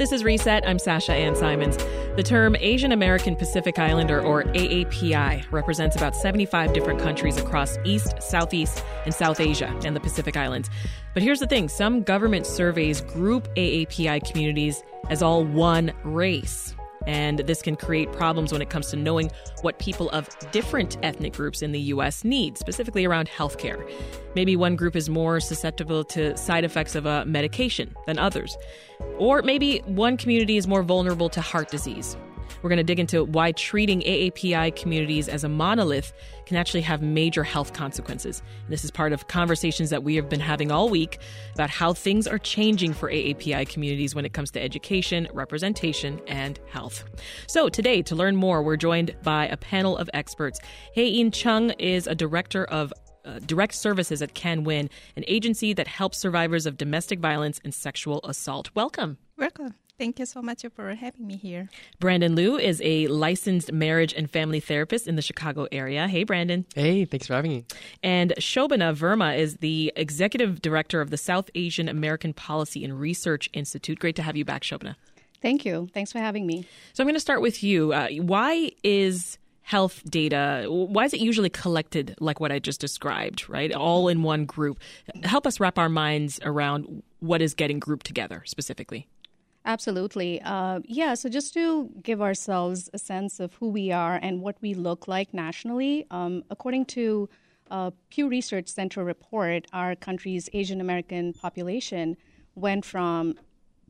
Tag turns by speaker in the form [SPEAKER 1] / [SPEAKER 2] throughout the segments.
[SPEAKER 1] This is Reset. I'm Sasha Ann Simons. The term Asian American Pacific Islander, or AAPI, represents about 75 different countries across East, Southeast, and South Asia and the Pacific Islands. But here's the thing some government surveys group AAPI communities as all one race. And this can create problems when it comes to knowing what people of different ethnic groups in the U.S. need, specifically around healthcare. Maybe one group is more susceptible to side effects of a medication than others. Or maybe one community is more vulnerable to heart disease we're going to dig into why treating AAPI communities as a monolith can actually have major health consequences. And this is part of conversations that we have been having all week about how things are changing for AAPI communities when it comes to education, representation, and health. So today, to learn more, we're joined by a panel of experts. Hae-In Chung is a director of uh, direct services at KAN-WIN, an agency that helps survivors of domestic violence and sexual assault. Welcome.
[SPEAKER 2] Welcome. Thank you so much for having me here.
[SPEAKER 1] Brandon Liu is a licensed marriage and family therapist in the Chicago area. Hey, Brandon.
[SPEAKER 3] Hey, thanks for having me.
[SPEAKER 1] And Shobana Verma is the executive director of the South Asian American Policy and Research Institute. Great to have you back, Shobana.
[SPEAKER 4] Thank you. Thanks for having me.
[SPEAKER 1] So I'm going to start with you. Uh, why is health data why is it usually collected like what i just described right all in one group help us wrap our minds around what is getting grouped together specifically
[SPEAKER 4] Absolutely. Uh, yeah, so just to give ourselves a sense of who we are and what we look like nationally, um, according to a Pew Research Center report, our country's Asian American population went from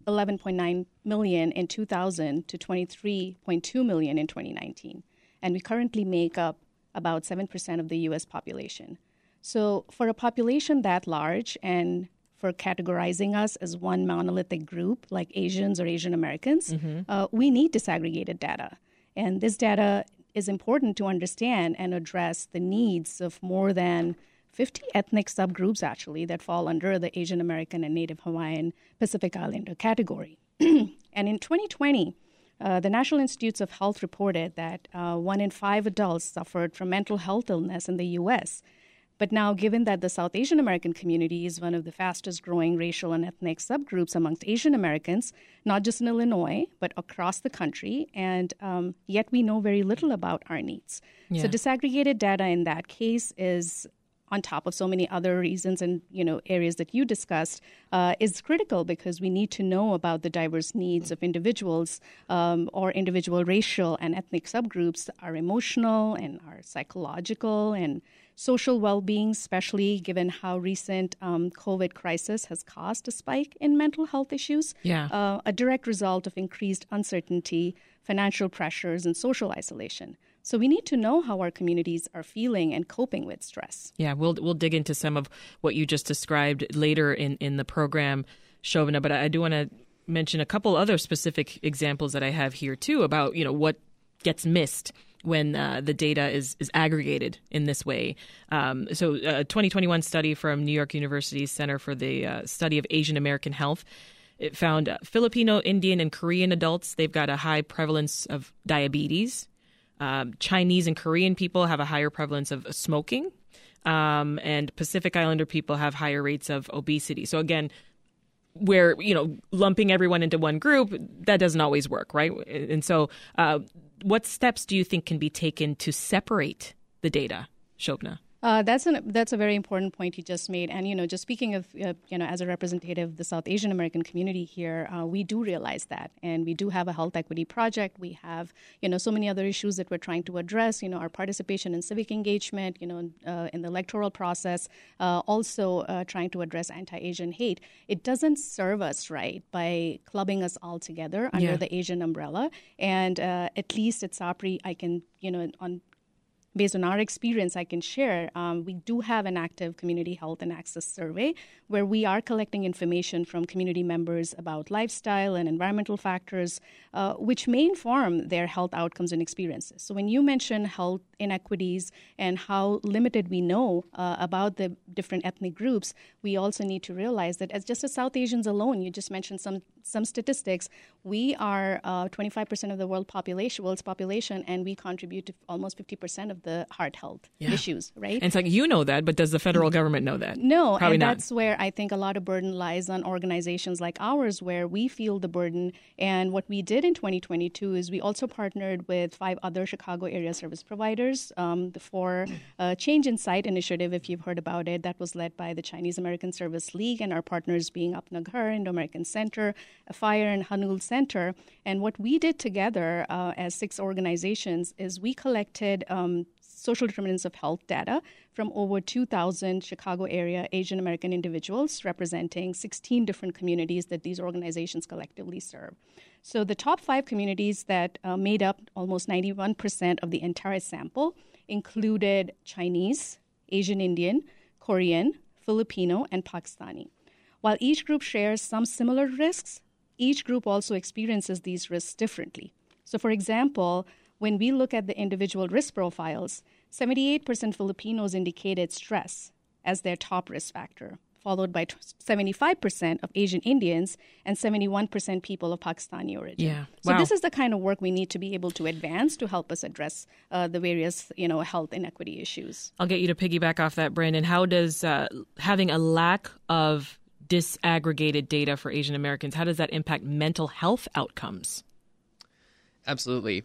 [SPEAKER 4] 11.9 million in 2000 to 23.2 million in 2019. And we currently make up about 7% of the US population. So, for a population that large and for categorizing us as one monolithic group, like Asians or Asian Americans, mm-hmm. uh, we need disaggregated data. And this data is important to understand and address the needs of more than 50 ethnic subgroups, actually, that fall under the Asian American and Native Hawaiian Pacific Islander category. and in 2020, uh, the National Institutes of Health reported that uh, one in five adults suffered from mental health illness in the U.S. But now, given that the South Asian American community is one of the fastest growing racial and ethnic subgroups amongst Asian Americans, not just in Illinois, but across the country, and um, yet we know very little about our needs. Yeah. So, disaggregated data in that case is on top of so many other reasons and you know areas that you discussed uh, is critical because we need to know about the diverse needs of individuals um, or individual racial and ethnic subgroups our emotional and our psychological and social well-being, especially given how recent um, COVID crisis has caused a spike in mental health issues.
[SPEAKER 1] Yeah, uh,
[SPEAKER 4] a direct result of increased uncertainty, financial pressures, and social isolation. So we need to know how our communities are feeling and coping with stress.
[SPEAKER 1] Yeah, we'll we'll dig into some of what you just described later in in the program, Shobana. But I do want to mention a couple other specific examples that I have here too about you know what gets missed when uh, the data is, is aggregated in this way. Um, so, a 2021 study from New York University's Center for the uh, Study of Asian American Health. It found uh, Filipino, Indian, and Korean adults, they've got a high prevalence of diabetes. Um, Chinese and Korean people have a higher prevalence of smoking. Um, and Pacific Islander people have higher rates of obesity. So, again, where you know lumping everyone into one group that doesn't always work right? And so uh, what steps do you think can be taken to separate the data shobana
[SPEAKER 4] uh, that's an that's a very important point you just made, and you know, just speaking of uh, you know, as a representative of the South Asian American community here, uh, we do realize that, and we do have a health equity project. We have you know so many other issues that we're trying to address. You know, our participation in civic engagement, you know, uh, in the electoral process, uh, also uh, trying to address anti-Asian hate. It doesn't serve us right by clubbing us all together under yeah. the Asian umbrella, and at least at SAAPRI, I can you know on based on our experience, I can share. Um, we do have an active community health and access survey where we are collecting information from community members about lifestyle and environmental factors, uh, which may inform their health outcomes and experiences. So, when you mention health inequities and how limited we know uh, about the different ethnic groups, we also need to realize that as just as South Asians alone, you just mentioned some some statistics, we are uh, 25% of the world population, world's population, and we contribute to almost 50% of the heart health yeah. issues, right?
[SPEAKER 1] And it's like you know that, but does the federal government know that?
[SPEAKER 4] No,
[SPEAKER 1] Probably
[SPEAKER 4] and
[SPEAKER 1] not.
[SPEAKER 4] that's where I think a lot of burden lies on organizations like ours, where we feel the burden. And what we did in 2022 is we also partnered with five other Chicago area service providers um, for a Change in Sight initiative, if you've heard about it, that was led by the Chinese American Service League and our partners being Apna Ghar, Indo American Center, AFIRE, and Hanul Center. And what we did together uh, as six organizations is we collected um, social determinants of health data from over 2,000 Chicago area Asian American individuals representing 16 different communities that these organizations collectively serve. So the top five communities that uh, made up almost 91% of the entire sample included Chinese, Asian Indian, Korean, Filipino, and Pakistani. While each group shares some similar risks, each group also experiences these risks differently. So, for example, when we look at the individual risk profiles, 78% Filipinos indicated stress as their top risk factor, followed by 75% of Asian Indians and 71% people of Pakistani origin.
[SPEAKER 1] Yeah. Wow.
[SPEAKER 4] So this is the kind of work we need to be able to advance to help us address uh, the various, you know, health inequity issues.
[SPEAKER 1] I'll get you to piggyback off that, Brandon. How does uh, having a lack of disaggregated data for Asian Americans, how does that impact mental health outcomes?
[SPEAKER 3] Absolutely.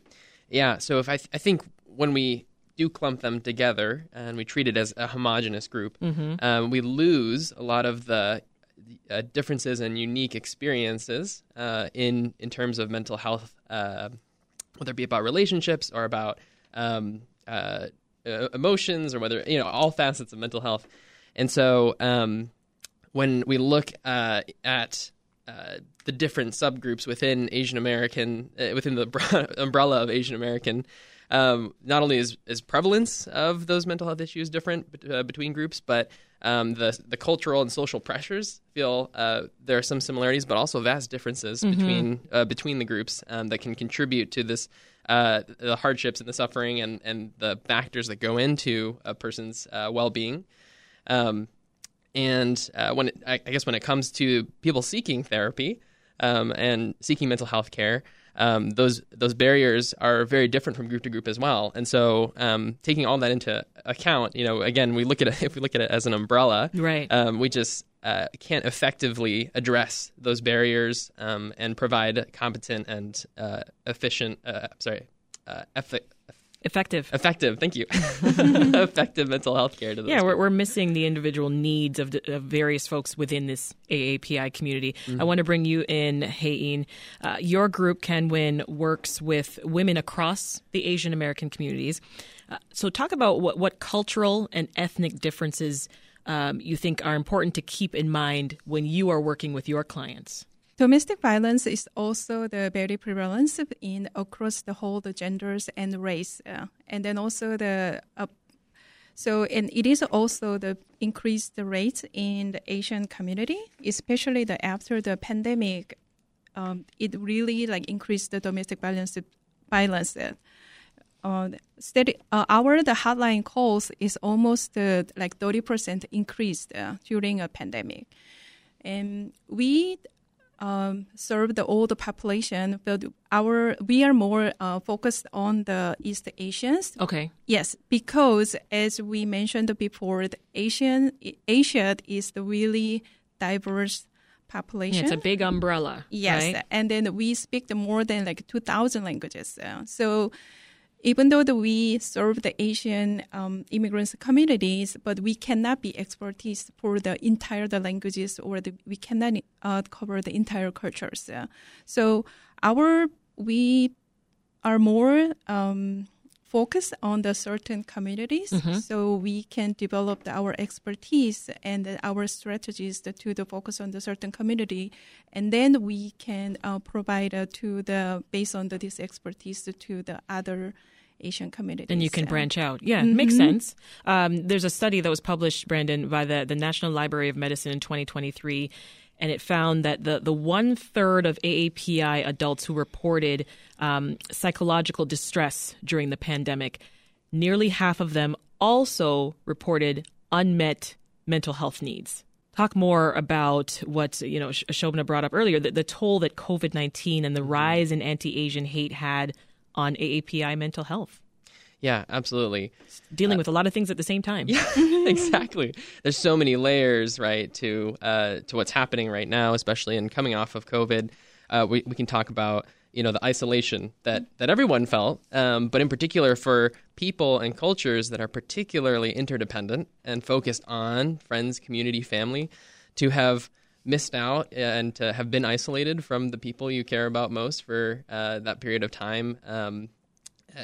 [SPEAKER 3] Yeah. So if I, th- I think when we do clump them together and we treat it as a homogenous group, mm-hmm. um, we lose a lot of the uh, differences and unique experiences uh, in in terms of mental health, uh, whether it be about relationships or about um, uh, emotions or whether you know all facets of mental health. And so um, when we look uh, at uh, the different subgroups within Asian American, within the umbrella of Asian American um, not only is, is prevalence of those mental health issues different uh, between groups, but um, the the cultural and social pressures feel uh, there are some similarities, but also vast differences mm-hmm. between uh, between the groups um, that can contribute to this uh, the hardships and the suffering and and the factors that go into a person's uh, well being. Um, and uh, when it, I, guess when it comes to people seeking therapy um, and seeking mental health care, um, those those barriers are very different from group to group as well. And so, um, taking all that into account, you know, again, we look at it if we look at it as an umbrella,
[SPEAKER 1] right?
[SPEAKER 3] Um, we just uh, can't effectively address those barriers um, and provide competent and uh, efficient, uh, sorry, uh,
[SPEAKER 1] Effective.
[SPEAKER 3] Effective. Thank you. Effective mental health care to those.
[SPEAKER 1] Yeah, we're, we're missing the individual needs of, of various folks within this AAPI community. Mm-hmm. I want to bring you in, Hae-In. Uh, your group, KAN-WIN, works with women across the Asian American communities. Uh, so, talk about what, what cultural and ethnic differences um, you think are important to keep in mind when you are working with your clients.
[SPEAKER 2] Domestic violence is also the very prevalent in across the whole the genders and race, uh, and then also the uh, so and it is also the increased rate in the Asian community, especially the after the pandemic. Um, it really like increased the domestic violence violence. Uh, steady, uh, our the hotline calls is almost uh, like 30% increased uh, during a pandemic and we um, serve the older population, but our we are more uh, focused on the East Asians.
[SPEAKER 1] Okay.
[SPEAKER 2] Yes, because as we mentioned before, the Asian Asia is the really diverse population.
[SPEAKER 1] Yeah, it's a big umbrella.
[SPEAKER 2] Yes,
[SPEAKER 1] right?
[SPEAKER 2] and then we speak more than like two thousand languages. Uh, so even though that we serve the Asian um, immigrants communities, but we cannot be expertise for the entire the languages or the, we cannot uh, cover the entire cultures. Uh, so our we are more um, focused on the certain communities, mm-hmm. so we can develop the, our expertise and our strategies to, to the focus on the certain community, and then we can uh, provide uh, to the based on the, this expertise to, to the other Asian communities.
[SPEAKER 1] Then you can branch out. Yeah, mm-hmm. makes sense. Um, there's a study that was published, Brandon, by the, the National Library of Medicine in 2023, and it found that the, the one third of AAPI adults who reported um, psychological distress during the pandemic, nearly half of them also reported unmet mental health needs talk more about what you know Shobana brought up earlier the, the toll that COVID-19 and the mm-hmm. rise in anti-Asian hate had on AAPI mental health?
[SPEAKER 3] Yeah, absolutely.
[SPEAKER 1] Dealing uh, with a lot of things at the same time.
[SPEAKER 3] Yeah, exactly. There's so many layers, right, to uh, to what's happening right now, especially in coming off of COVID. Uh, we we can talk about you know the isolation that that everyone felt, um, but in particular for people and cultures that are particularly interdependent and focused on friends, community, family, to have missed out and to have been isolated from the people you care about most for uh, that period of time. Um,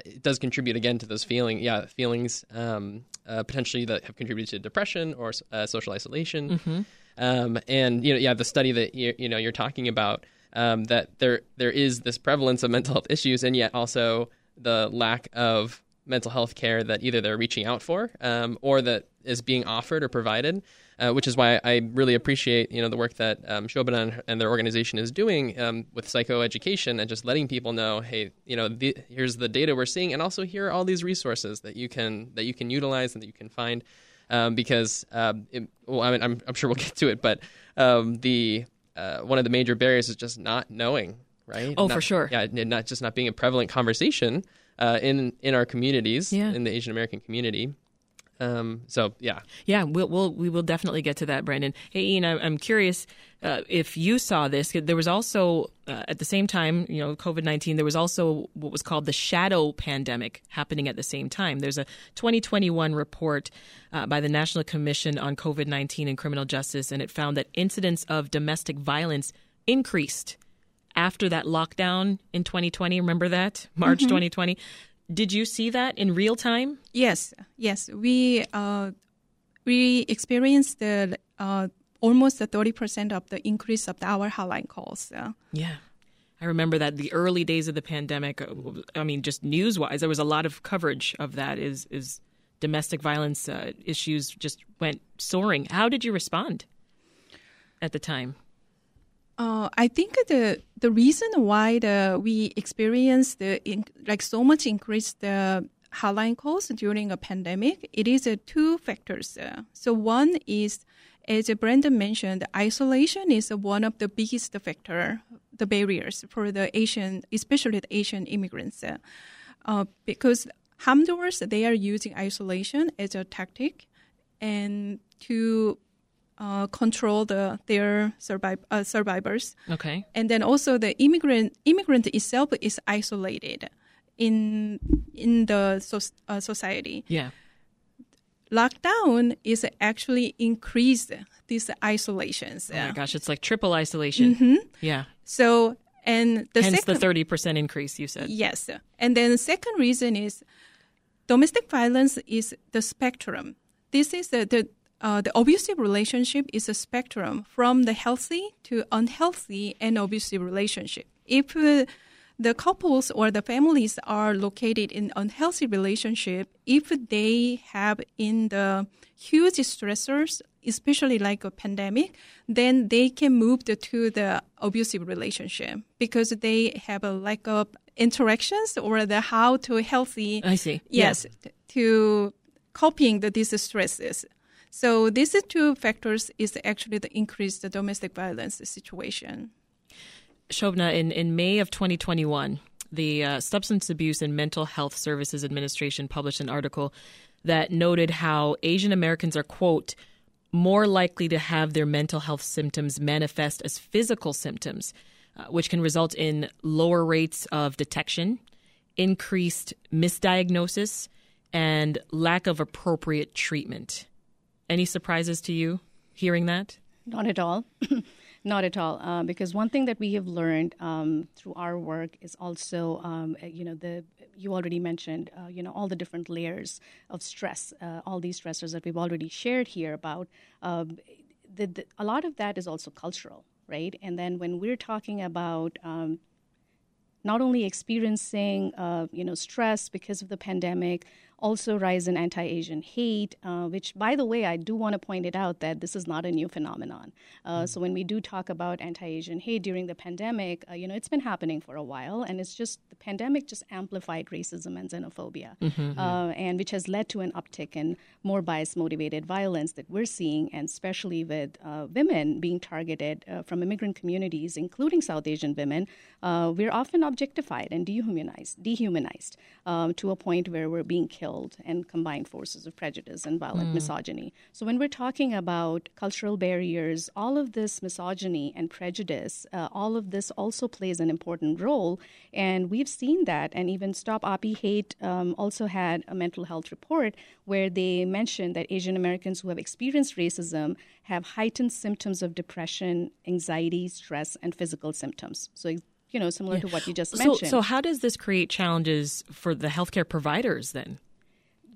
[SPEAKER 3] it does contribute again to those feeling, yeah, feelings um, uh, potentially that have contributed to depression or uh, social isolation. Mm-hmm. Um, and you know, yeah, the study that you, you know you're talking about um, that there there is this prevalence of mental health issues, and yet also the lack of mental health care that either they're reaching out for um, or that is being offered or provided. Uh, which is why I really appreciate you know the work that um, Shobana and their organization is doing um, with psychoeducation and just letting people know, hey, you know, the, here's the data we're seeing, and also here are all these resources that you can that you can utilize and that you can find. Um, because um, it, well, I mean, I'm, I'm, sure we'll get to it, but um, the uh, one of the major barriers is just not knowing, right?
[SPEAKER 1] Oh,
[SPEAKER 3] not,
[SPEAKER 1] for sure.
[SPEAKER 3] Yeah, not just not being a prevalent conversation uh, in in our communities, yeah. in the Asian American community. Um, so yeah,
[SPEAKER 1] yeah, we'll, we'll we will definitely get to that, Brandon. Hey, Ian, I'm curious uh, if you saw this. There was also uh, at the same time, you know, COVID nineteen. There was also what was called the shadow pandemic happening at the same time. There's a 2021 report uh, by the National Commission on COVID nineteen and Criminal Justice, and it found that incidents of domestic violence increased after that lockdown in 2020. Remember that March mm-hmm. 2020. Did you see that in real time?
[SPEAKER 2] Yes, yes. We uh, we experienced the uh, almost the thirty percent of the increase of the our hotline calls.
[SPEAKER 1] Uh. Yeah. I remember that the early days of the pandemic. Uh, I mean, just news wise, there was a lot of coverage of that. Is is domestic violence uh, issues just went soaring? How did you respond at the time?
[SPEAKER 2] Uh, I think the the reason why the we experienced the in, like so much increased the hotline calls during a pandemic, it is uh, two factors. Uh, so one is, as Brandon mentioned, isolation is one of the biggest factor, the barriers for the Asian, especially the Asian immigrants, uh, uh because Hamdors they are using isolation as a tactic, and to uh, control the their survive, uh, survivors.
[SPEAKER 1] Okay.
[SPEAKER 2] And then also the immigrant immigrant itself is isolated in in the so, uh, society.
[SPEAKER 1] Yeah.
[SPEAKER 2] Lockdown is actually increased these isolations.
[SPEAKER 1] Oh my gosh, it's like triple isolation.
[SPEAKER 2] Mm-hmm.
[SPEAKER 1] Yeah.
[SPEAKER 2] So and
[SPEAKER 1] the hence second, the thirty percent increase you said.
[SPEAKER 2] Yes, and then the second reason is domestic violence is the spectrum. This is the, the uh, the abusive relationship is a spectrum from the healthy to unhealthy and abusive relationship. If uh, the couples or the families are located in unhealthy relationship, if they have in the huge stressors, especially like a pandemic, then they can move the, to the abusive relationship because they have a lack of interactions or the how to healthy.
[SPEAKER 1] I see.
[SPEAKER 2] Yes, yeah. to coping the these stresses. So these two factors is actually the increased domestic violence situation.
[SPEAKER 1] Shobana, in, in May of 2021, the uh, Substance Abuse and Mental Health Services Administration published an article that noted how Asian Americans are, quote, more likely to have their mental health symptoms manifest as physical symptoms, uh, which can result in lower rates of detection, increased misdiagnosis, and lack of appropriate treatment. Any surprises to you hearing that?
[SPEAKER 4] Not at all. Not at all, uh, because one thing that we have learned um, through our work is also, um, you know, the you already mentioned, uh, you know, all the different layers of stress, uh, all these stressors that we've already shared here about. Um, the, the, a lot of that is also cultural, right? And then when we're talking about um, not only experiencing, uh, you know, stress because of the pandemic, also rise in anti-Asian hate, uh, which, by the way, I do want to point it out that this is not a new phenomenon. Uh, so when we do talk about anti-Asian hate during the pandemic, uh, you know, it's been happening for a while, and it's just the pandemic just amplified racism and xenophobia, mm-hmm. Uh, and which has led to an uptick in more bias-motivated violence that we're seeing, and especially with uh, women being targeted uh, from immigrant communities, including South Asian women. we're often objectified and dehumanized, dehumanized um, to a point where we're being killed and combined forces of prejudice and violent mm. misogyny. So, when we're talking about cultural barriers, all of this misogyny and prejudice, uh, all of this also plays an important role. And we've seen that. And even Stop AAPI Hate um, also had a mental health report where they mentioned that Asian Americans who have experienced racism have heightened symptoms of depression, anxiety, stress, and physical symptoms. So, you know, similar yeah. to what you just
[SPEAKER 1] so,
[SPEAKER 4] mentioned.
[SPEAKER 1] So, how does this create challenges for the healthcare providers then?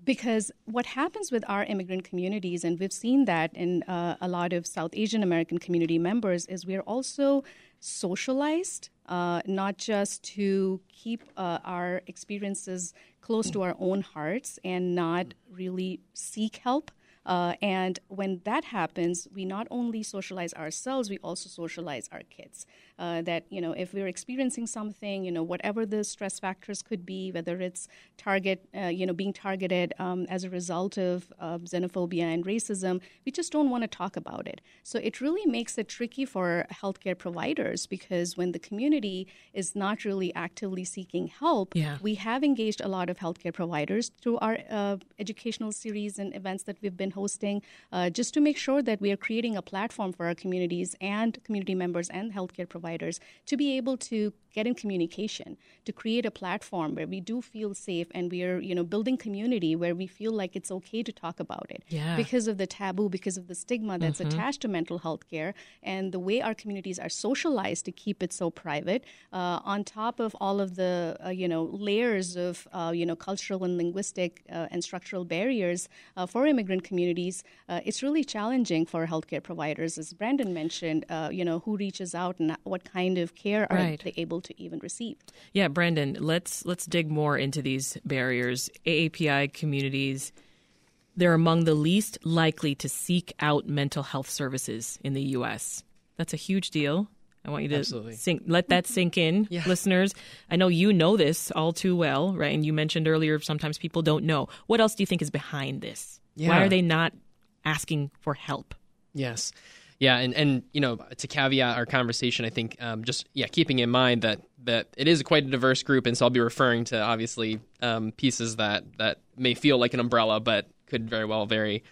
[SPEAKER 4] Because what happens with our immigrant communities, and we've seen that in uh, a lot of South Asian American community members, is we're also socialized, uh, not just to keep uh, our experiences close to our own hearts and not really seek help. Uh, and when that happens, we not only socialize ourselves, we also socialize our kids uh, that you know if we're experiencing something, you know whatever the stress factors could be, whether it's target, uh, you know being targeted um, as a result of uh, xenophobia and racism, we just don't want to talk about it. So it really makes it tricky for healthcare providers because when the community is not really actively seeking help,
[SPEAKER 1] yeah.
[SPEAKER 4] we have engaged a lot of healthcare providers through our uh, educational series and events that we've been hosting, uh, just to make sure that we are creating a platform for our communities and community members and healthcare providers providers to be able to get in communication, to create a platform where we do feel safe and we are, you know, building community where we feel like it's okay to talk about it.
[SPEAKER 1] Yeah.
[SPEAKER 4] Because of the taboo, because of the stigma that's mm-hmm. attached to mental health care and the way our communities are socialized to keep it so private, uh, on top of all of the, uh, you know, layers of, uh, you know, cultural and linguistic uh, and structural barriers uh, for immigrant communities, uh, it's really challenging for healthcare providers, as Brandon mentioned, you know, who reaches out and what kind of care are
[SPEAKER 1] right.
[SPEAKER 4] they able to even receive.
[SPEAKER 1] Yeah, Brandon, let's let's dig more into these barriers. AAPI communities they're among the least likely to seek out mental health services in the US. That's a huge deal. I want you to
[SPEAKER 3] Absolutely.
[SPEAKER 1] sink, let that sink in, yeah. listeners. I know you know this all too well, right? And you mentioned earlier sometimes people don't know. What else do you think is behind this?
[SPEAKER 3] Yeah.
[SPEAKER 1] Why are they not asking for help?
[SPEAKER 3] Yes. Yeah, and, and you know to caveat our conversation, I think um, just yeah keeping in mind that that it is quite a diverse group, and so I'll be referring to obviously um, pieces that that may feel like an umbrella, but could very well vary.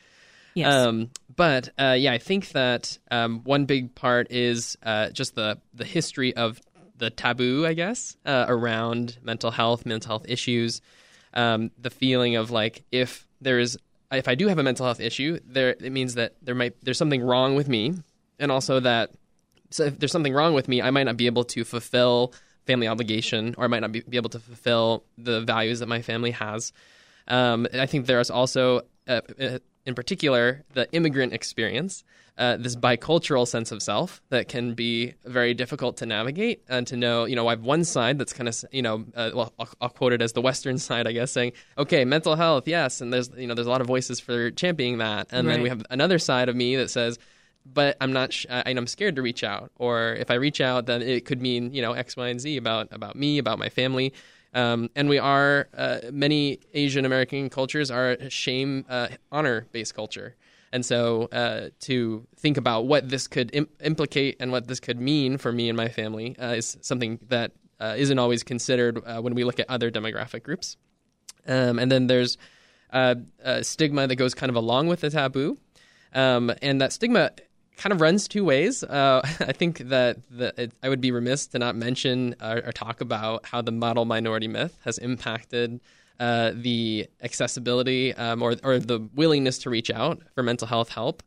[SPEAKER 1] Yes.
[SPEAKER 3] Um, but uh, yeah, I think that um, one big part is uh, just the the history of the taboo, I guess, uh, around mental health, mental health issues. Um, the feeling of like if there is if I do have a mental health issue, there it means that there might there's something wrong with me, and also that so if there's something wrong with me, I might not be able to fulfill family obligation, or I might not be, be able to fulfill the values that my family has. Um, I think there is also, uh, uh, in particular, the immigrant experience uh, this bicultural sense of self that can be very difficult to navigate and to know, you know, I have one side that's kind of, you know, uh, well, I'll, I'll, quote it as the Western side, I guess, saying, okay, mental health, yes, and there's, you know, there's a lot of voices for championing that, and right. then we have another side of me that says, but I'm not, sh- I, I'm scared to reach out, or if I reach out, then it could mean, you know, X, Y, and Z about about me, about my family. Um, and we are uh, many Asian American cultures are shame uh, honor based culture. And so uh, to think about what this could Im- implicate and what this could mean for me and my family uh, is something that uh, not always considered uh, when we look at other demographic groups. Um, and then there's a stigma that goes kind of along with the taboo. Um, and that stigma kind of runs two ways. Uh, I think that the, it, I would be remiss to not mention or, or, talk about how the model minority myth has impacted uh, the accessibility um, or or the willingness to reach out for mental health help.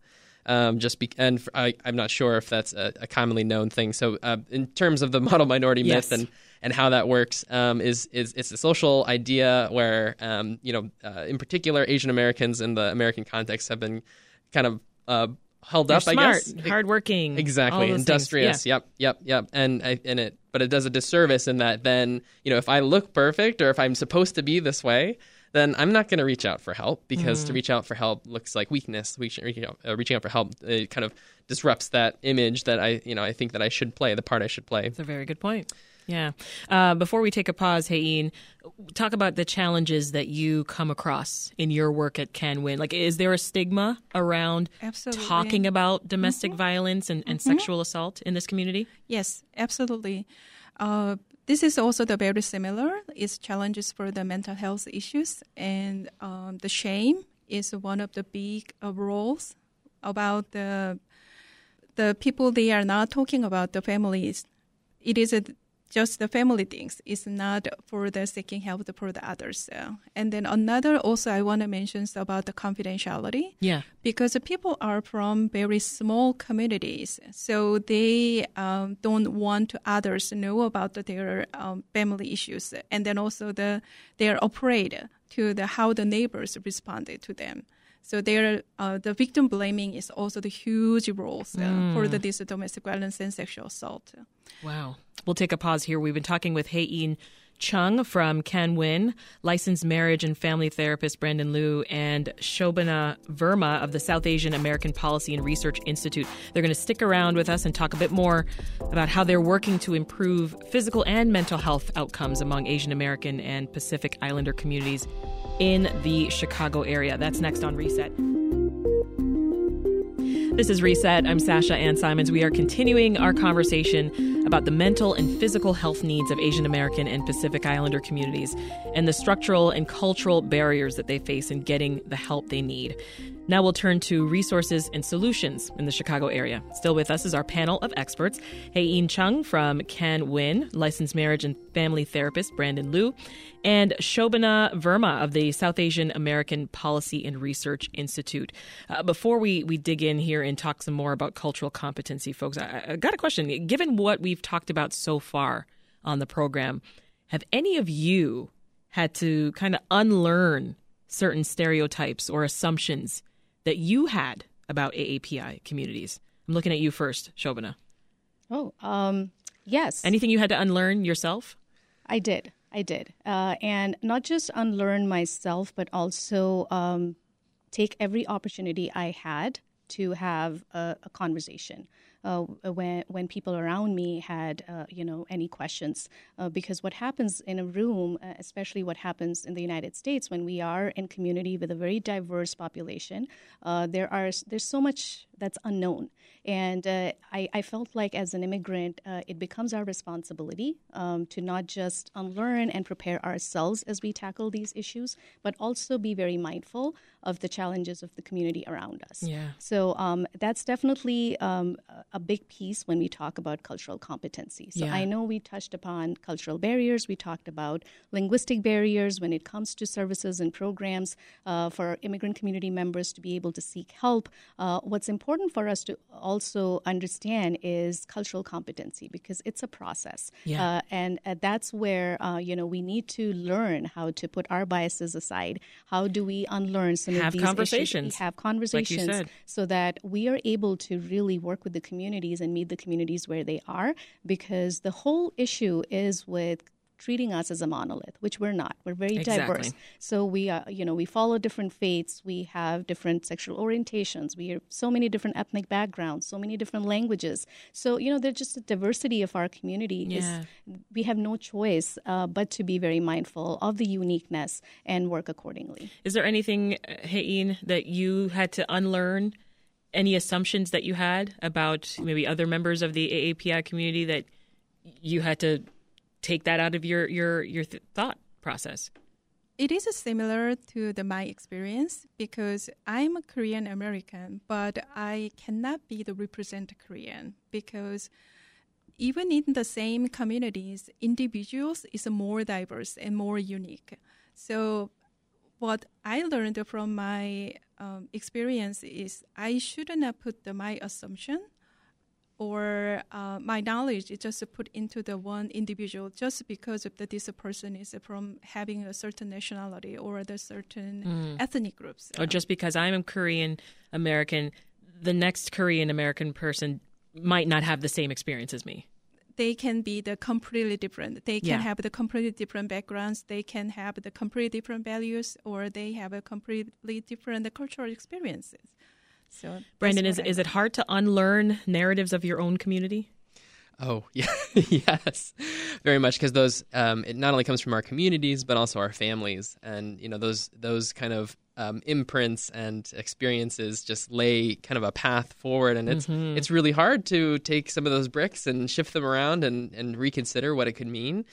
[SPEAKER 3] Um, just be, and for, I, am not sure if that's a, a commonly known thing. So, uh, in terms of the model minority
[SPEAKER 1] yes.
[SPEAKER 3] myth and and how that works, um, is is it's a social idea where um, you know, uh, in particular, Asian Americans in the American context have been kind of uh, held
[SPEAKER 1] They're
[SPEAKER 3] up.
[SPEAKER 1] Smart,
[SPEAKER 3] I guess Smart,
[SPEAKER 1] hardworking,
[SPEAKER 3] exactly, industrious.
[SPEAKER 1] Yeah.
[SPEAKER 3] Yep, yep, yep. And and it, but it does a disservice in that then you know if I look perfect or if I'm supposed to be this way, then I'm not going to reach out for help because mm. to reach out for help looks like weakness. Reaching out, uh, reaching out for help it kind of disrupts that image that I, you know, I think that I should play the part I should play.
[SPEAKER 1] That's a very good point. Yeah. Uh, before we take a pause, Hae-In, talk about the challenges that you come across in your work at KAN-WIN. Like, is there a stigma around
[SPEAKER 2] absolutely.
[SPEAKER 1] talking about domestic mm-hmm. violence and, and mm-hmm. sexual assault in this community?
[SPEAKER 2] Yes, absolutely. Uh, this is also the very similar. It's challenges for the mental health issues, and um, the shame is one of the big uh, roles about the the people. They are not talking about the families. It is a just the family things. It's not for the seeking help for the others. and then another also I want to mention is about the confidentiality.
[SPEAKER 1] Yeah.
[SPEAKER 2] Because people are from very small communities, so they um, don't want others know about their um, family issues, and then also the they are afraid to the how the neighbors responded to them. So there, uh, the victim blaming is also the huge role uh, mm. for the this domestic violence and sexual assault.
[SPEAKER 1] Wow. We'll take a pause here. We've been talking with Hae-In Chung from KAN-WIN, licensed marriage and family therapist Brandon Liu, and Shobana Verma of the South Asian American Policy and Research Institute. They're going to stick around with us and talk a bit more about how they're working to improve physical and mental health outcomes among Asian American and Pacific Islander communities in the Chicago area. That's next on Reset. This is Reset. I'm Sasha Ann Simons. We are continuing our conversation about the mental and physical health needs of Asian American and Pacific Islander communities and the structural and cultural barriers that they face in getting the help they need. Now we'll turn to resources and solutions in the Chicago area. Still with us is our panel of experts. Hae-In Chung from KAN-WIN, licensed marriage and family therapist Brandon Liu, and Shobana Verma of the South Asian American Policy and Research Institute. Uh, before we, we dig in here and talk some more about cultural competency, folks, I, I got a question. Given what we've talked about so far on the program, have any of you had to kind of unlearn certain stereotypes or assumptions that you had about AAPI communities? I'm looking at you first, Shobana.
[SPEAKER 4] Oh, um, yes.
[SPEAKER 1] Anything you had to unlearn yourself?
[SPEAKER 4] I did. I did. Uh, and not just unlearn myself, but also um, take every opportunity I had to have a, a conversation uh, when when people around me had uh, you know any questions. Uh, because what happens in a room uh, especially what happens in the United States when we are in community with a very diverse population uh, there are there's so much that's unknown and uh, I, I, felt like as an immigrant, uh, it becomes our responsibility um, to not just unlearn and prepare ourselves as we tackle these issues, but also be very mindful of the challenges of the community around us.
[SPEAKER 1] Yeah.
[SPEAKER 4] So um, that's definitely um, a big piece when we talk about cultural competency. So
[SPEAKER 1] yeah.
[SPEAKER 4] I know we touched upon cultural barriers, we talked about linguistic barriers when it comes to services and programs uh, for immigrant community members to be able to seek help. Uh, what's important for us to also also understand is cultural competency because it's a process.
[SPEAKER 1] Yeah. Uh,
[SPEAKER 4] and uh, that's where, uh, you know, we need to learn how to put our biases aside. How do we unlearn some
[SPEAKER 1] have
[SPEAKER 4] of these
[SPEAKER 1] conversations.
[SPEAKER 4] issues? Have conversations.
[SPEAKER 1] Like
[SPEAKER 4] so that we are able to really work with the communities and meet the communities where they are because the whole issue is with treating us as a monolith, which we're not. We're very
[SPEAKER 1] exactly.
[SPEAKER 4] diverse. So we, uh, you know, we follow different faiths. We have different sexual orientations. We have so many different ethnic backgrounds, so many different languages. So you know, there's just a diversity of our community.
[SPEAKER 1] Yeah.
[SPEAKER 4] Is, we have no choice uh, but to be very mindful of the uniqueness and work accordingly.
[SPEAKER 1] Is there anything, Hae-In, that you had to unlearn? Any assumptions that you had about maybe other members of the AAPI community that you had to take that out of your your your th- thought process.
[SPEAKER 2] It is similar to the, my experience because I'm a Korean American, but I cannot be the represent Korean because even in the same communities, individuals is more diverse and more unique. So what I learned from my um, experience is I should not put the, my assumption or uh, my knowledge is just put into the one individual just because of that this person is from having a certain nationality or the certain mm. ethnic groups.
[SPEAKER 1] Or just because I'm a Korean American, the next Korean American person might not have the same experience as me.
[SPEAKER 2] they can be the completely different. They can
[SPEAKER 1] Yeah.
[SPEAKER 2] have the completely different backgrounds. They can have the completely different values, or they have a completely different cultural experiences. So, that's
[SPEAKER 1] Brandon, is
[SPEAKER 2] I
[SPEAKER 1] is it hard to unlearn narratives of your own community?
[SPEAKER 3] Oh yeah, yes, very much because those um, it not only comes from our communities but also our families, and you know those those kind of um, imprints and experiences just lay kind of a path forward, and it's it's really hard to take some of those bricks and shift them around and and reconsider what it could mean.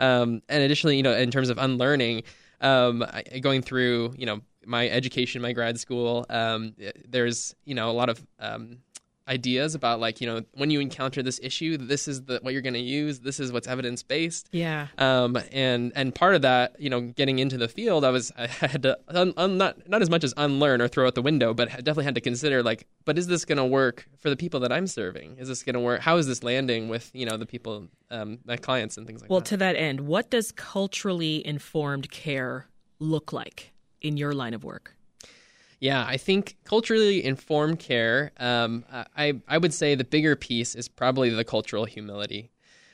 [SPEAKER 3] Um, and additionally, you know, in terms of unlearning, um, I, going through you know my education, my grad school, um, there's you know a lot of um, ideas about like you know when you encounter this issue this is the what you're going to use this is what's evidence based
[SPEAKER 1] Yeah.
[SPEAKER 3] um and and part of that you know getting into the field i was i had to un, un, not not as much as unlearn or throw out the window but I definitely had to consider like but is this going to work for the people that i'm serving? Is this going to work how is this landing with you know the people um my clients and things like
[SPEAKER 1] Well,
[SPEAKER 3] that?
[SPEAKER 1] Well, to that end, what does culturally informed care look like in your line of work?
[SPEAKER 3] Yeah, I think culturally informed care. Um, I I would say the bigger piece is probably the cultural humility.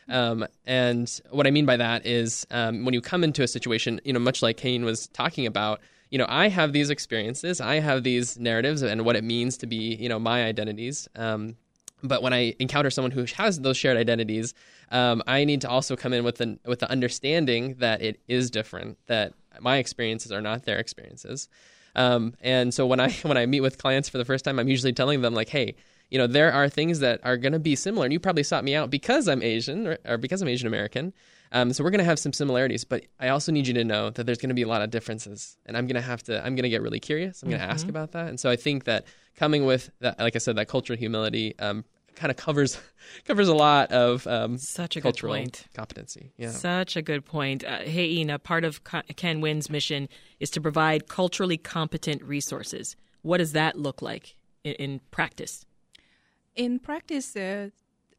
[SPEAKER 3] Um, and what I mean by that is um, when you come into a situation, you know, much like Kane was talking about, you know, I have these experiences, I have these narratives, and what it means to be, you know, my identities. Um, but when I encounter someone who has those shared identities, um, I need to also come in with the with the understanding that it is different, that my experiences are not their experiences. Um, and so when I when I meet with clients for the first time, I'm usually telling them like, hey, you know, there are things that are going to be similar, and you probably sought me out because I'm Asian or, or because I'm Asian American. Um, so we're going to have some similarities, but I also need you to know that there's going to be a lot of differences, and I'm going to have to I'm going to get really curious. I'm going to ask about that, and so I think that coming with that, like I said, that cultural humility. Um, kind of covers covers a lot of um,
[SPEAKER 1] Such a good
[SPEAKER 3] cultural
[SPEAKER 1] point.
[SPEAKER 3] competency. Yeah.
[SPEAKER 1] Such a good point. Uh, hey, Ina, part of Ca- KAN-WIN's mission is to provide culturally competent resources. What does that look like in, in practice?
[SPEAKER 2] In practice, uh,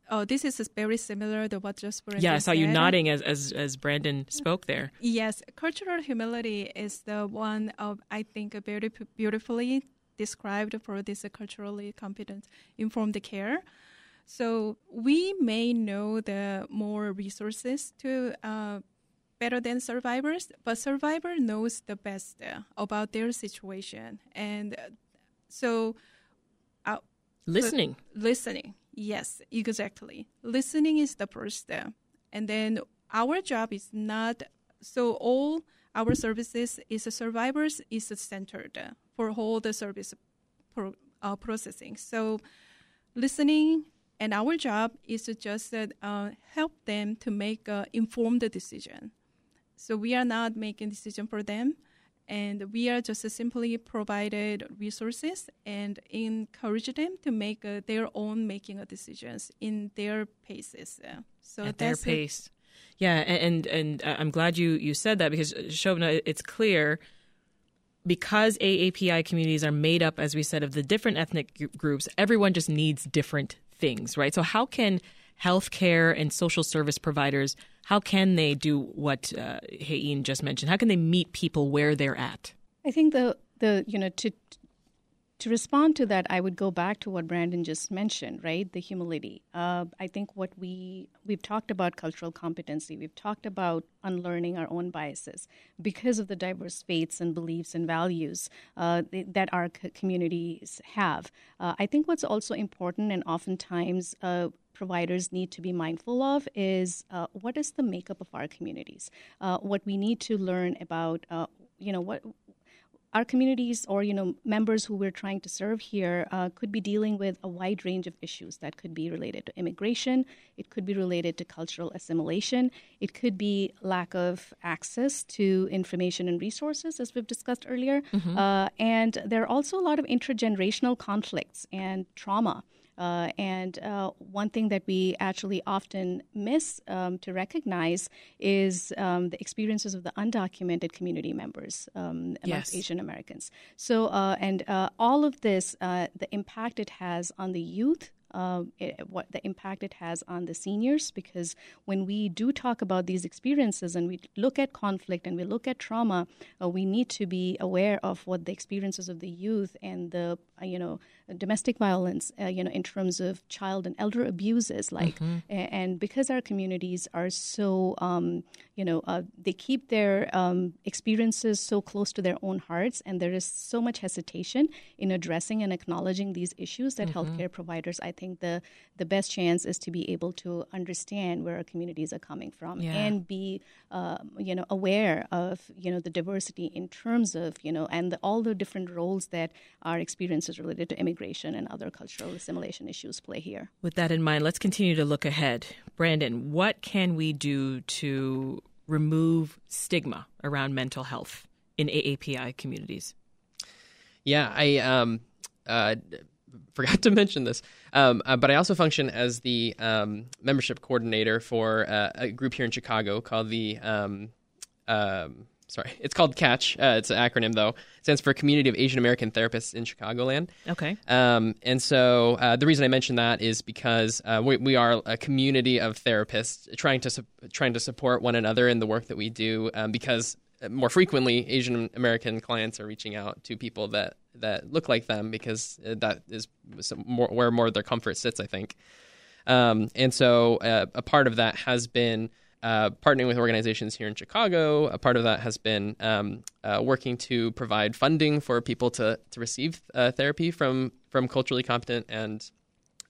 [SPEAKER 2] oh, this is very similar to what just Brandon
[SPEAKER 1] Yeah, I saw you
[SPEAKER 2] said.
[SPEAKER 1] nodding as, as, as Brandon spoke there.
[SPEAKER 2] Yes, cultural humility is the one of I think very beautifully described for this culturally competent informed care. So we may know the more resources to uh, better than survivors, but survivor knows the best uh, about their situation, and uh, so uh,
[SPEAKER 1] Listening.
[SPEAKER 2] listening. Yes, exactly. Listening is the first step. And then our job is not so all our services is survivors is centered for all the service pro, uh, processing. So listening and our job is to just uh, help them to make an informed decision. So we are not making decision for them, and we are just simply provided resources and encourage them to make uh, their own making of decisions in their paces. Uh, so
[SPEAKER 1] at their
[SPEAKER 2] that's it.
[SPEAKER 1] pace. Yeah, and and, and uh, I'm glad you you said that because uh, Shobana, it's clear because AAPI communities are made up, as we said, of the different ethnic groups. Everyone just needs different things, right? So how can healthcare and social service providers how can they do what uh, Hae-In just mentioned? How can they meet people where they're at?
[SPEAKER 4] I think the the you know to to respond to that, I would go back to what Brandon just mentioned, right? The humility. Uh, I think what we we've talked about cultural competency. We've talked about unlearning our own biases because of the diverse faiths and beliefs and values uh, th- that our communities have. Uh, I think what's also important, and oftentimes. Uh, providers need to be mindful of is uh, what is the makeup of our communities uh, what we need to learn about uh, you know what our communities or you know members who we're trying to serve here uh, could be dealing with a wide range of issues that could be related to immigration it could be related to cultural assimilation it could be lack of access to information and resources as we've discussed earlier. Uh, and there are also a lot of intergenerational conflicts and trauma uh, and uh, one thing that we actually often miss um, to recognize is um, the experiences of the undocumented community members um, amongst
[SPEAKER 1] Yes.
[SPEAKER 4] Asian Americans. So, uh, and uh, all of this, uh, the impact it has on the youth. Uh, it, what the impact it has on the seniors because when we do talk about these experiences and we look at conflict and we look at trauma uh, we need to be aware of what the experiences of the youth and the uh, you know domestic violence, uh, you know, in terms of child and elder abuses, like,
[SPEAKER 1] Mm-hmm.
[SPEAKER 4] and because our communities are so, um, you know, uh, they keep their um, experiences so close to their own hearts, and there is so much hesitation in addressing and acknowledging these issues that
[SPEAKER 1] Mm-hmm.
[SPEAKER 4] healthcare providers, I think the the best chance is to be able to understand where our communities are coming from
[SPEAKER 1] Yeah.
[SPEAKER 4] and be, uh, you know, aware of you know the diversity in terms of you know and the, all the different roles that our experiences related to immigration and other cultural assimilation issues play here.
[SPEAKER 1] With that in mind, let's continue to look ahead. Brandon, what can we do to remove stigma around mental health in AAPI communities?
[SPEAKER 3] Yeah, I um, uh, forgot to mention this, um, uh, but I also function as the um, membership coordinator for uh, a group here in Chicago called the. Um, um, sorry, it's called Catch. Uh, it's an acronym though. It stands for Community of Asian American Therapists in Chicagoland.
[SPEAKER 1] Okay.
[SPEAKER 3] Um, and so uh, the reason I mention that is because uh, we, we are a community of therapists trying to su- trying to support one another in the work that we do. Um, because more frequently, Asian American clients are reaching out to people that that look like them because uh, that is some more, where more of their comfort sits. I think. Um, and so uh, a part of that has been uh, partnering with organizations here in Chicago. A part of that has been um, uh, working to provide funding for people to to receive uh, therapy from from culturally competent and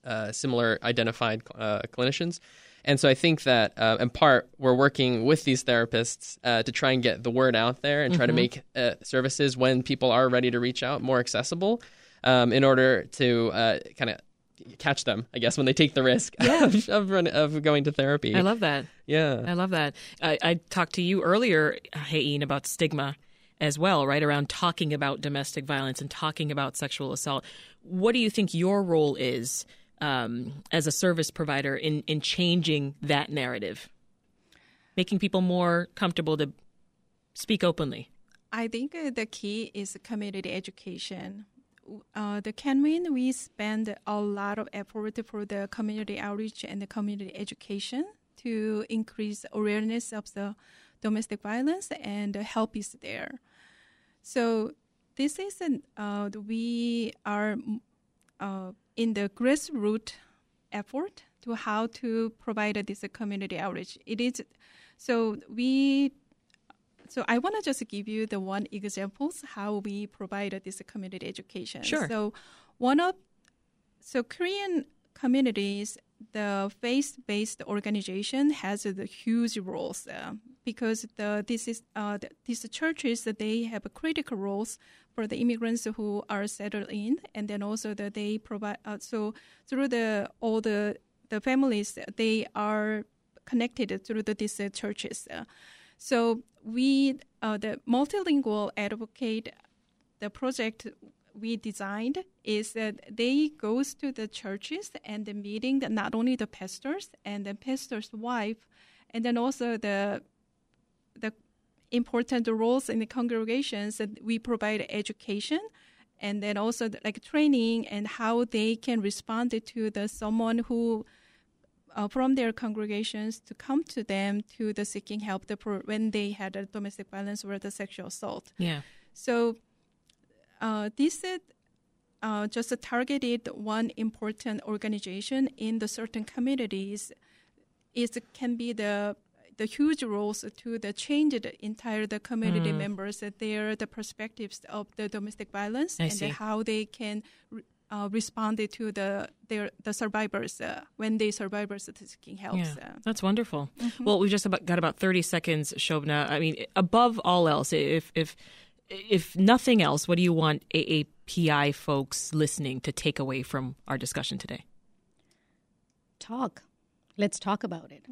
[SPEAKER 3] uh, similar identified uh, clinicians. And so I think that uh, in part we're working with these therapists uh, to try and get the word out there and try to make uh, services when people are ready to reach out more accessible um, in order to uh, kind of catch them, I guess, when they take the risk of, of, run- of going to therapy.
[SPEAKER 1] I love that.
[SPEAKER 3] Yeah.
[SPEAKER 1] I love that. I, I talked to you earlier, Hae-In, about stigma as well, right? Around talking about domestic violence and talking about sexual assault. What do you think your role is um, as a service provider in, in changing that narrative, making people more comfortable to speak openly?
[SPEAKER 2] I think uh, the key is community education. Uh, the KAN-WIN, we spend a lot of effort for the community outreach and the community education to increase awareness of the domestic violence and the help is there. So this is an uh, we are uh, in the grassroots effort to how to provide this community outreach. It is so we so I want to just give you the one examples how we provide this community education.
[SPEAKER 1] Sure.
[SPEAKER 2] So one of so Korean communities, the faith-based organization has the huge roles uh, because the this is uh, the, these churches they have critical roles for the immigrants who are settled in, and then also that they provide. Uh, so through the all the the families, they are connected through the, these churches. So we, uh, the multilingual advocate, the project we designed is that they goes to the churches and the meeting not only the pastors and the pastor's wife, and then also the the important roles in the congregations that we provide education and then also like training and how they can respond to the someone who uh, from their congregations to come to them to the seeking help the pro- when they had a domestic violence or the sexual assault.
[SPEAKER 1] Yeah.
[SPEAKER 2] So uh, this is uh, just targeted one important organization in the certain communities. It can be the the huge roles to the change the entire the community members that their the perspectives of the domestic violence
[SPEAKER 1] I
[SPEAKER 2] and
[SPEAKER 1] see.
[SPEAKER 2] how they can uh, respond to the their the survivors uh, when they survivors are seeking help.
[SPEAKER 1] Yeah,
[SPEAKER 2] uh,
[SPEAKER 1] that's wonderful. Well, we've just about got about thirty seconds, Shobana. I mean, above all else, if if if nothing else, what do you want AAPI folks listening to take away from our discussion today?
[SPEAKER 4] talk. Let's talk about it.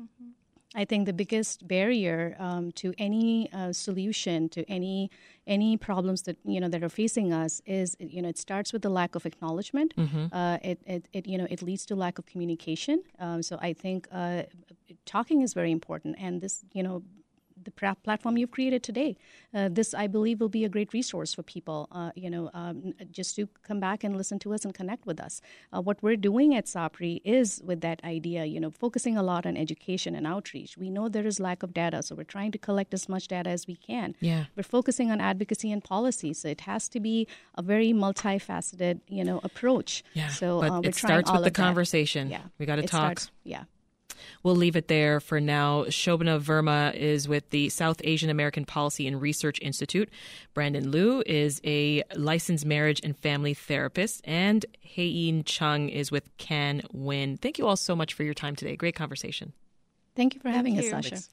[SPEAKER 4] I think the biggest barrier um, to any uh, solution to any any problems that you know that are facing us is you know it starts with the lack of acknowledgment. Uh, it, it, it you know it leads to lack of communication. Um, so I think uh, talking is very important, and this you know the platform you've created today. Uh, this, I believe, will be a great resource for people. Uh, you know, um, just to come back and listen to us and connect with us. Uh, what we're doing at SAAPRI is with that idea. You know, focusing a lot on education and outreach. We know there is lack of data, so we're trying to collect as much data as we can.
[SPEAKER 1] Yeah,
[SPEAKER 4] we're focusing on advocacy and policy, so it has to be a very multifaceted, you know, approach.
[SPEAKER 1] Yeah,
[SPEAKER 4] so
[SPEAKER 1] but
[SPEAKER 4] uh,
[SPEAKER 1] it starts with the
[SPEAKER 4] that.
[SPEAKER 1] conversation.
[SPEAKER 4] Yeah,
[SPEAKER 1] we got to talk.
[SPEAKER 4] Starts, yeah.
[SPEAKER 1] We'll leave it there for now. Shobana Verma is with the South Asian American Policy and Research Institute. Brandon Liu is a licensed marriage and family therapist. And Hae-In Chung is with Can Win. Thank you all so much for your time today. Great conversation.
[SPEAKER 4] Thank you for
[SPEAKER 2] Thank
[SPEAKER 4] having
[SPEAKER 2] you.
[SPEAKER 4] us, Sasha.
[SPEAKER 3] Thanks.